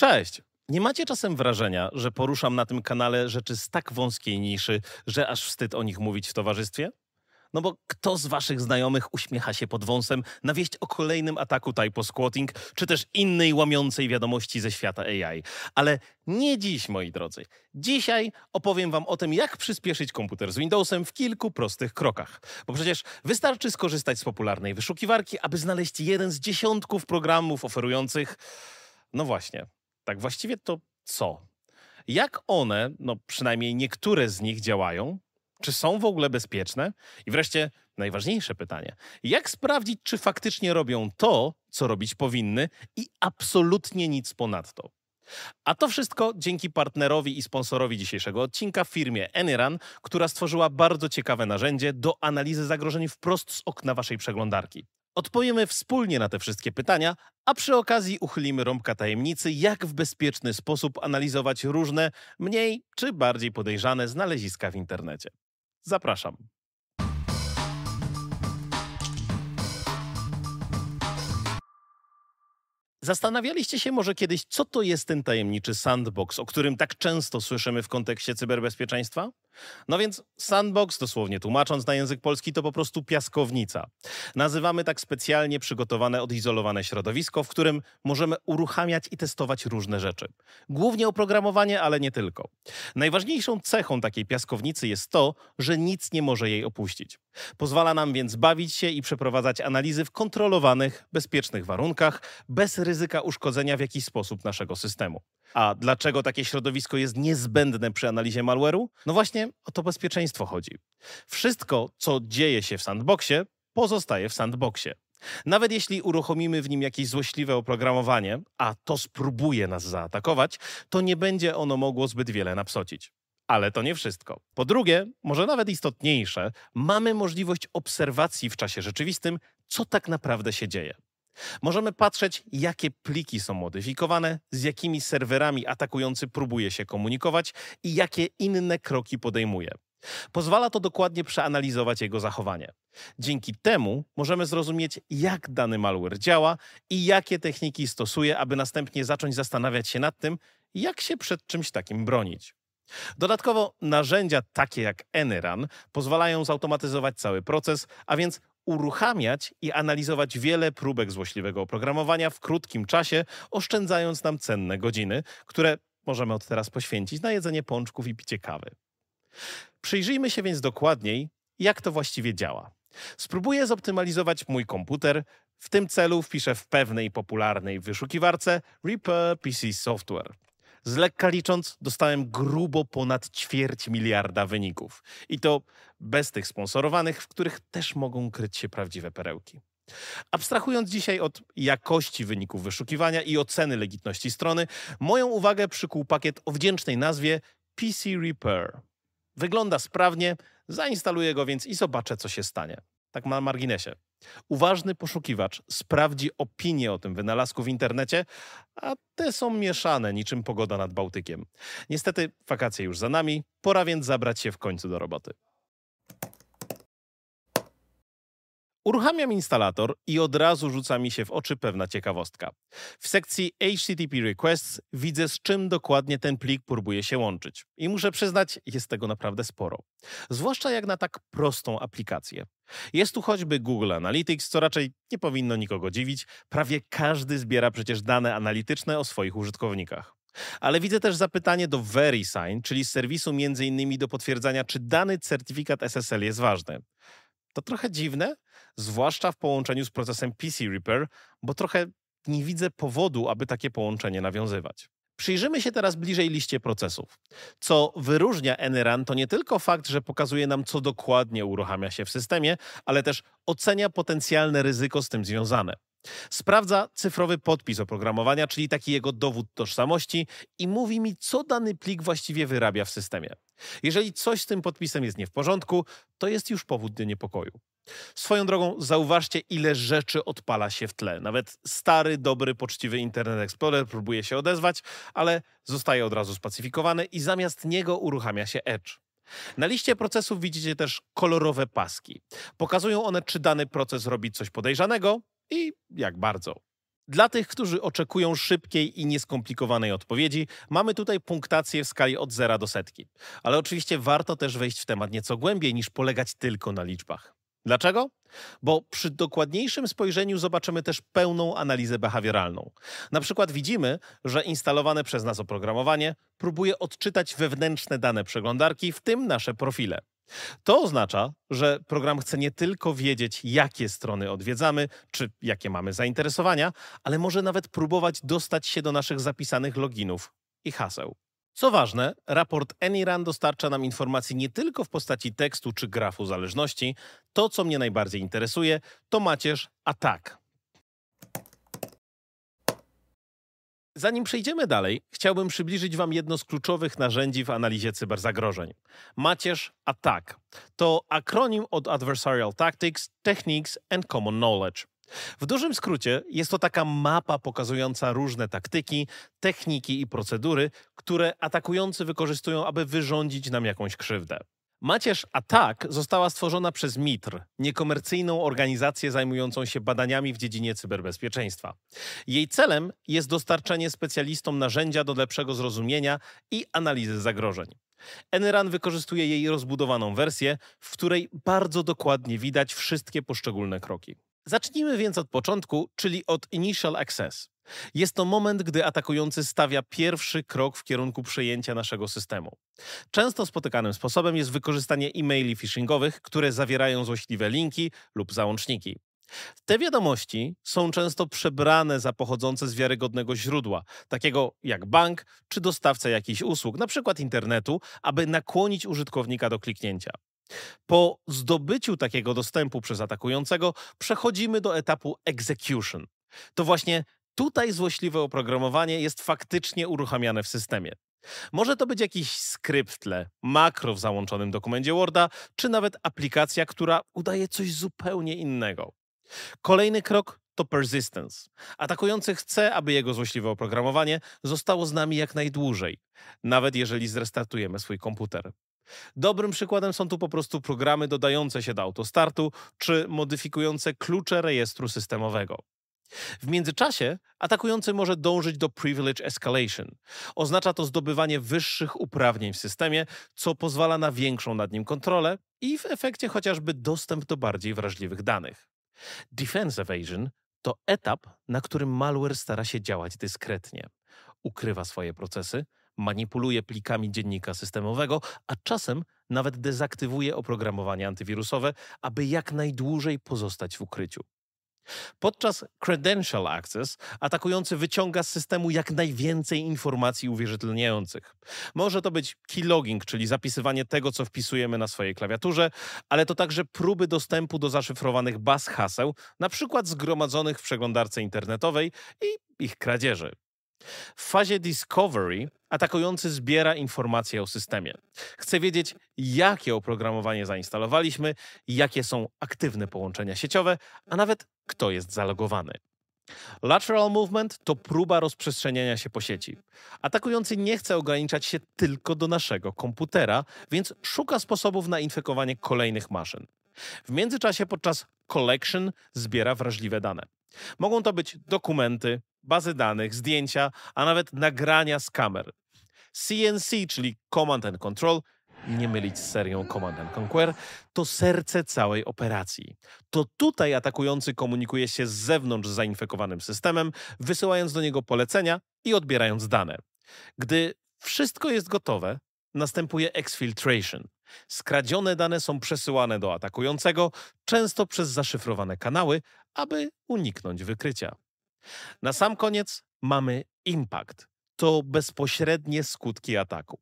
Cześć! Nie macie czasem wrażenia, że poruszam na tym kanale rzeczy z tak wąskiej niszy, że aż wstyd o nich mówić w towarzystwie? No bo kto z waszych znajomych uśmiecha się pod wąsem na wieść o kolejnym ataku typo squatting, czy też innej łamiącej wiadomości ze świata AI? Ale nie dziś, moi drodzy. Dzisiaj opowiem wam o tym, jak przyspieszyć komputer z Windowsem w kilku prostych krokach. Bo przecież wystarczy skorzystać z popularnej wyszukiwarki, aby znaleźć jeden z dziesiątków programów oferujących... No właśnie, tak właściwie to co? Jak one, no przynajmniej niektóre z nich działają? Czy są w ogóle bezpieczne? I wreszcie najważniejsze pytanie: jak sprawdzić, czy faktycznie robią to, co robić powinny i absolutnie nic ponadto? A to wszystko dzięki partnerowi i sponsorowi dzisiejszego odcinka, firmie Anyran, która stworzyła bardzo ciekawe narzędzie do analizy zagrożeń wprost z okna waszej przeglądarki. Odpowiemy wspólnie na te wszystkie pytania, a przy okazji uchylimy rąbka tajemnicy, jak w bezpieczny sposób analizować różne, mniej czy bardziej podejrzane znaleziska w internecie. Zapraszam. Zastanawialiście się może kiedyś, co to jest ten tajemniczy sandbox, o którym tak często słyszymy w kontekście cyberbezpieczeństwa? No więc sandbox, dosłownie tłumacząc na język polski, to po prostu piaskownica. Nazywamy tak specjalnie przygotowane, odizolowane środowisko, w którym możemy uruchamiać i testować różne rzeczy. Głównie oprogramowanie, ale nie tylko. Najważniejszą cechą takiej piaskownicy jest to, że nic nie może jej opuścić. Pozwala nam więc bawić się i przeprowadzać analizy w kontrolowanych, bezpiecznych warunkach, bez ryzyka uszkodzenia w jakiś sposób naszego systemu. A dlaczego takie środowisko jest niezbędne przy analizie malware'u? No właśnie o to bezpieczeństwo chodzi. Wszystko, co dzieje się w sandboxie, pozostaje w sandboxie. Nawet jeśli uruchomimy w nim jakieś złośliwe oprogramowanie, a to spróbuje nas zaatakować, to nie będzie ono mogło zbyt wiele napsocić. Ale to nie wszystko. Po drugie, może nawet istotniejsze, mamy możliwość obserwacji w czasie rzeczywistym, co tak naprawdę się dzieje. Możemy patrzeć, jakie pliki są modyfikowane, z jakimi serwerami atakujący próbuje się komunikować i jakie inne kroki podejmuje. Pozwala to dokładnie przeanalizować jego zachowanie. Dzięki temu możemy zrozumieć, jak dany malware działa i jakie techniki stosuje, aby następnie zacząć zastanawiać się nad tym, jak się przed czymś takim bronić. Dodatkowo narzędzia takie jak Eneran pozwalają zautomatyzować cały proces, a więc uruchamiać i analizować wiele próbek złośliwego oprogramowania w krótkim czasie, oszczędzając nam cenne godziny, które możemy od teraz poświęcić na jedzenie pączków i picie kawy. Przyjrzyjmy się więc dokładniej, jak to właściwie działa. Spróbuję zoptymalizować mój komputer. W tym celu wpiszę w pewnej popularnej wyszukiwarce Reaper PC Software. Z lekka licząc, dostałem grubo ponad ćwierć miliarda wyników. I to bez tych sponsorowanych, w których też mogą kryć się prawdziwe perełki. Abstrahując dzisiaj od jakości wyników wyszukiwania i oceny legitności strony, moją uwagę przykuł pakiet o wdzięcznej nazwie PC Repair. Wygląda sprawnie, zainstaluję go więc i zobaczę, co się stanie. Tak na marginesie. Uważny poszukiwacz sprawdzi opinie o tym wynalazku w internecie, a te są mieszane niczym pogoda nad Bałtykiem. Niestety wakacje już za nami, pora więc zabrać się w końcu do roboty. Uruchamiam instalator i od razu rzuca mi się w oczy pewna ciekawostka. W sekcji HTTP Requests widzę, z czym dokładnie ten plik próbuje się łączyć. I muszę przyznać, jest tego naprawdę sporo. Zwłaszcza jak na tak prostą aplikację. Jest tu choćby Google Analytics, co raczej nie powinno nikogo dziwić. Prawie każdy zbiera przecież dane analityczne o swoich użytkownikach. Ale widzę też zapytanie do VeriSign, czyli serwisu m.in. do potwierdzania, czy dany certyfikat SSL jest ważny. To trochę dziwne, zwłaszcza w połączeniu z procesem PC Repair, bo trochę nie widzę powodu, aby takie połączenie nawiązywać. Przyjrzymy się teraz bliżej liście procesów. Co wyróżnia Eneran to nie tylko fakt, że pokazuje nam, co dokładnie uruchamia się w systemie, ale też ocenia potencjalne ryzyko z tym związane. Sprawdza cyfrowy podpis oprogramowania, czyli taki jego dowód tożsamości i mówi mi, co dany plik właściwie wyrabia w systemie. Jeżeli coś z tym podpisem jest nie w porządku, to jest już powód do niepokoju. Swoją drogą, zauważcie, ile rzeczy odpala się w tle. Nawet stary, dobry, poczciwy Internet Explorer próbuje się odezwać, ale zostaje od razu spacyfikowany i zamiast niego uruchamia się Edge. Na liście procesów widzicie też kolorowe paski. Pokazują one, czy dany proces robi coś podejrzanego i jak bardzo. Dla tych, którzy oczekują szybkiej i nieskomplikowanej odpowiedzi, mamy tutaj punktację w skali od zera do setki. Ale oczywiście warto też wejść w temat nieco głębiej niż polegać tylko na liczbach. Dlaczego? Bo przy dokładniejszym spojrzeniu zobaczymy też pełną analizę behawioralną. Na przykład widzimy, że instalowane przez nas oprogramowanie próbuje odczytać wewnętrzne dane przeglądarki, w tym nasze profile. To oznacza, że program chce nie tylko wiedzieć, jakie strony odwiedzamy, czy jakie mamy zainteresowania, ale może nawet próbować dostać się do naszych zapisanych loginów i haseł. Co ważne, raport AnyRun dostarcza nam informacji nie tylko w postaci tekstu czy grafu zależności. To, co mnie najbardziej interesuje, to macierz attack. Zanim przejdziemy dalej, chciałbym przybliżyć Wam jedno z kluczowych narzędzi w analizie cyberzagrożeń. Macierz ATTACK to akronim od Adversarial Tactics, Techniques and Common Knowledge. W dużym skrócie jest to taka mapa pokazująca różne taktyki, techniki i procedury, które atakujący wykorzystują, aby wyrządzić nam jakąś krzywdę. Macierz Attack została stworzona przez MITR, niekomercyjną organizację zajmującą się badaniami w dziedzinie cyberbezpieczeństwa. Jej celem jest dostarczenie specjalistom narzędzia do lepszego zrozumienia i analizy zagrożeń. Enran wykorzystuje jej rozbudowaną wersję, w której bardzo dokładnie widać wszystkie poszczególne kroki. Zacznijmy więc od początku, czyli od Initial Access. Jest to moment, gdy atakujący stawia pierwszy krok w kierunku przejęcia naszego systemu. Często spotykanym sposobem jest wykorzystanie e-maili phishingowych, które zawierają złośliwe linki lub załączniki. Te wiadomości są często przebrane za pochodzące z wiarygodnego źródła, takiego jak bank czy dostawca jakichś usług, np. internetu, aby nakłonić użytkownika do kliknięcia. Po zdobyciu takiego dostępu przez atakującego przechodzimy do etapu execution. To właśnie tutaj złośliwe oprogramowanie jest faktycznie uruchamiane w systemie. Może to być jakiś skrypt tle, makro w załączonym dokumencie Worda, czy nawet aplikacja, która udaje coś zupełnie innego. Kolejny krok to persistence. Atakujący chce, aby jego złośliwe oprogramowanie zostało z nami jak najdłużej, nawet jeżeli zrestartujemy swój komputer. Dobrym przykładem są tu po prostu programy dodające się do autostartu czy modyfikujące klucze rejestru systemowego. W międzyczasie atakujący może dążyć do privilege escalation. Oznacza to zdobywanie wyższych uprawnień w systemie, co pozwala na większą nad nim kontrolę i w efekcie chociażby dostęp do bardziej wrażliwych danych. Defense evasion to etap, na którym malware stara się działać dyskretnie. Ukrywa swoje procesy, manipuluje plikami dziennika systemowego, a czasem nawet dezaktywuje oprogramowanie antywirusowe, aby jak najdłużej pozostać w ukryciu. Podczas Credential Access atakujący wyciąga z systemu jak najwięcej informacji uwierzytelniających. Może to być keylogging, czyli zapisywanie tego, co wpisujemy na swojej klawiaturze, ale to także próby dostępu do zaszyfrowanych baz haseł, na przykład zgromadzonych w przeglądarce internetowej i ich kradzieży. W fazie Discovery atakujący zbiera informacje o systemie. Chce wiedzieć, jakie oprogramowanie zainstalowaliśmy, jakie są aktywne połączenia sieciowe, a nawet kto jest zalogowany. Lateral movement to próba rozprzestrzeniania się po sieci. Atakujący nie chce ograniczać się tylko do naszego komputera, więc szuka sposobów na infekowanie kolejnych maszyn. W międzyczasie podczas collection zbiera wrażliwe dane. Mogą to być dokumenty, bazy danych, zdjęcia, a nawet nagrania z kamer. CNC, czyli Command and Control, nie mylić z serią Command and Conquer, to serce całej operacji. To tutaj atakujący komunikuje się z zewnątrz z zainfekowanym systemem, wysyłając do niego polecenia i odbierając dane. Gdy wszystko jest gotowe, następuje exfiltration. Skradzione dane są przesyłane do atakującego, często przez zaszyfrowane kanały, aby uniknąć wykrycia. Na sam koniec mamy impact. To bezpośrednie skutki ataku.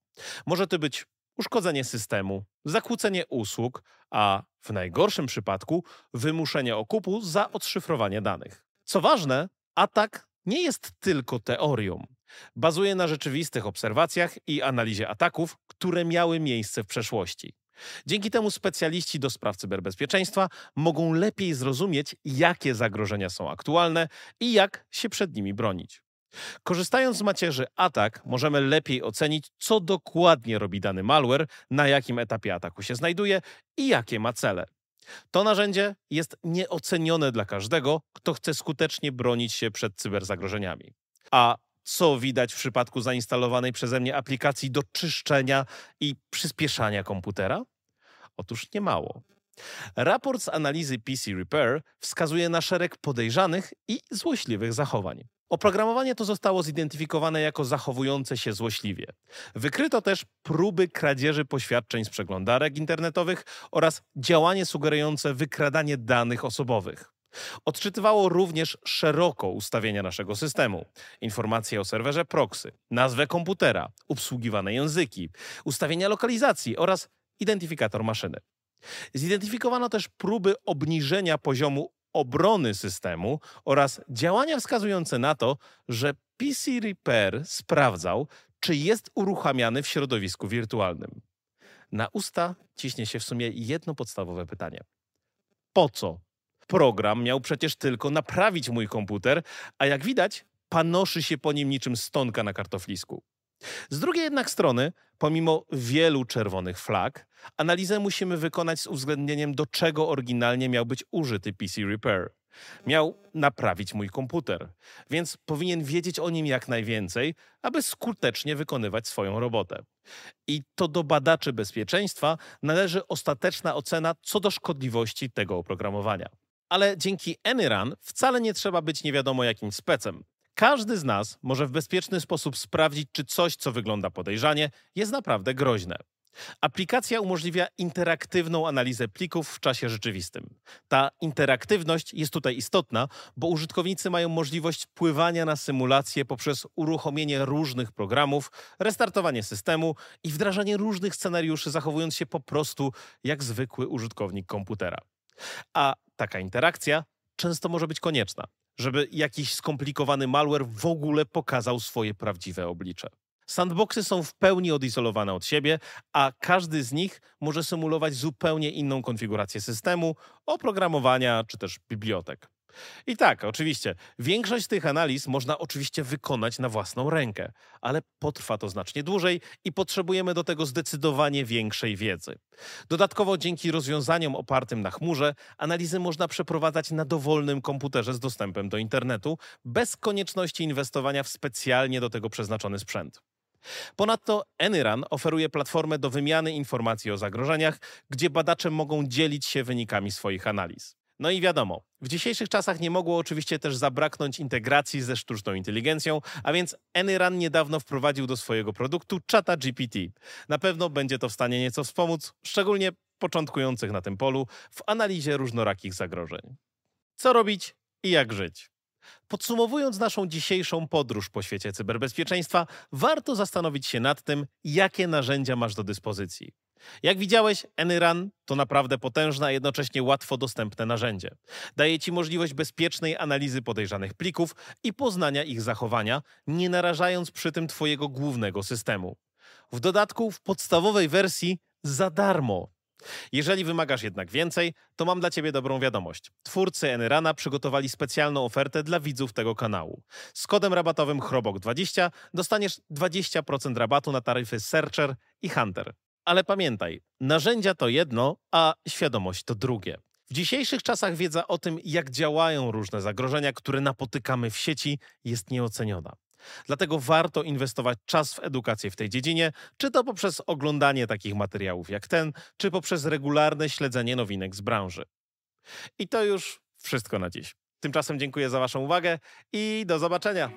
Może to być uszkodzenie systemu, zakłócenie usług, a w najgorszym przypadku wymuszenie okupu za odszyfrowanie danych. Co ważne, atak nie jest tylko teorią. Bazuje na rzeczywistych obserwacjach i analizie ataków, które miały miejsce w przeszłości. Dzięki temu specjaliści do spraw cyberbezpieczeństwa mogą lepiej zrozumieć, jakie zagrożenia są aktualne i jak się przed nimi bronić. Korzystając z macierzy atak, możemy lepiej ocenić, co dokładnie robi dany malware, na jakim etapie ataku się znajduje i jakie ma cele. To narzędzie jest nieocenione dla każdego, kto chce skutecznie bronić się przed cyberzagrożeniami. A co widać w przypadku zainstalowanej przeze mnie aplikacji do czyszczenia i przyspieszania komputera? Otóż niemało. Raport z analizy PC Repair wskazuje na szereg podejrzanych i złośliwych zachowań. Oprogramowanie to zostało zidentyfikowane jako zachowujące się złośliwie. Wykryto też próby kradzieży poświadczeń z przeglądarek internetowych oraz działanie sugerujące wykradanie danych osobowych. Odczytywało również szeroko ustawienia naszego systemu. Informacje o serwerze proxy, nazwę komputera, obsługiwane języki, ustawienia lokalizacji oraz identyfikator maszyny. Zidentyfikowano też próby obniżenia poziomu obrony systemu oraz działania wskazujące na to, że PC Repair sprawdzał, czy jest uruchamiany w środowisku wirtualnym. Na usta ciśnie się w sumie jedno podstawowe pytanie. Po co? Program miał przecież tylko naprawić mój komputer, a jak widać, panoszy się po nim niczym stonka na kartoflisku. Z drugiej jednak strony, pomimo wielu czerwonych flag, analizę musimy wykonać z uwzględnieniem, do czego oryginalnie miał być użyty PC Repair. Miał naprawić mój komputer, więc powinien wiedzieć o nim jak najwięcej, aby skutecznie wykonywać swoją robotę. I to do badaczy bezpieczeństwa należy ostateczna ocena co do szkodliwości tego oprogramowania. Ale dzięki AnyRun wcale nie trzeba być nie wiadomo jakim specem. Każdy z nas może w bezpieczny sposób sprawdzić, czy coś, co wygląda podejrzanie, jest naprawdę groźne. Aplikacja umożliwia interaktywną analizę plików w czasie rzeczywistym. Ta interaktywność jest tutaj istotna, bo użytkownicy mają możliwość pływania na symulację poprzez uruchomienie różnych programów, restartowanie systemu i wdrażanie różnych scenariuszy, zachowując się po prostu jak zwykły użytkownik komputera. A taka interakcja często może być konieczna żeby jakiś skomplikowany malware w ogóle pokazał swoje prawdziwe oblicze. Sandboxy są w pełni odizolowane od siebie, a każdy z nich może symulować zupełnie inną konfigurację systemu, oprogramowania czy też bibliotek. I tak, oczywiście, większość tych analiz można oczywiście wykonać na własną rękę, ale potrwa to znacznie dłużej i potrzebujemy do tego zdecydowanie większej wiedzy. Dodatkowo dzięki rozwiązaniom opartym na chmurze, analizy można przeprowadzać na dowolnym komputerze z dostępem do internetu, bez konieczności inwestowania w specjalnie do tego przeznaczony sprzęt. Ponadto Anyran oferuje platformę do wymiany informacji o zagrożeniach, gdzie badacze mogą dzielić się wynikami swoich analiz. No i wiadomo, w dzisiejszych czasach nie mogło oczywiście też zabraknąć integracji ze sztuczną inteligencją, a więc Anyran niedawno wprowadził do swojego produktu czata GPT. Na pewno będzie to w stanie nieco wspomóc, szczególnie początkujących na tym polu, w analizie różnorakich zagrożeń. Co robić i jak żyć? Podsumowując naszą dzisiejszą podróż po świecie cyberbezpieczeństwa, warto zastanowić się nad tym, jakie narzędzia masz do dyspozycji. Jak widziałeś, AnyRun to naprawdę potężne, a jednocześnie łatwo dostępne narzędzie. Daje Ci możliwość bezpiecznej analizy podejrzanych plików i poznania ich zachowania, nie narażając przy tym Twojego głównego systemu. W dodatku w podstawowej wersji za darmo. Jeżeli wymagasz jednak więcej, to mam dla Ciebie dobrą wiadomość. Twórcy Enyrana przygotowali specjalną ofertę dla widzów tego kanału. Z kodem rabatowym CHROBOK20 dostaniesz 20% rabatu na taryfy Searcher i Hunter. Ale pamiętaj, narzędzia to jedno, a świadomość to drugie. W dzisiejszych czasach wiedza o tym, jak działają różne zagrożenia, które napotykamy w sieci, jest nieoceniona. Dlatego warto inwestować czas w edukację w tej dziedzinie, czy to poprzez oglądanie takich materiałów jak ten, czy poprzez regularne śledzenie nowinek z branży. I to już wszystko na dziś. Tymczasem dziękuję za Waszą uwagę i do zobaczenia.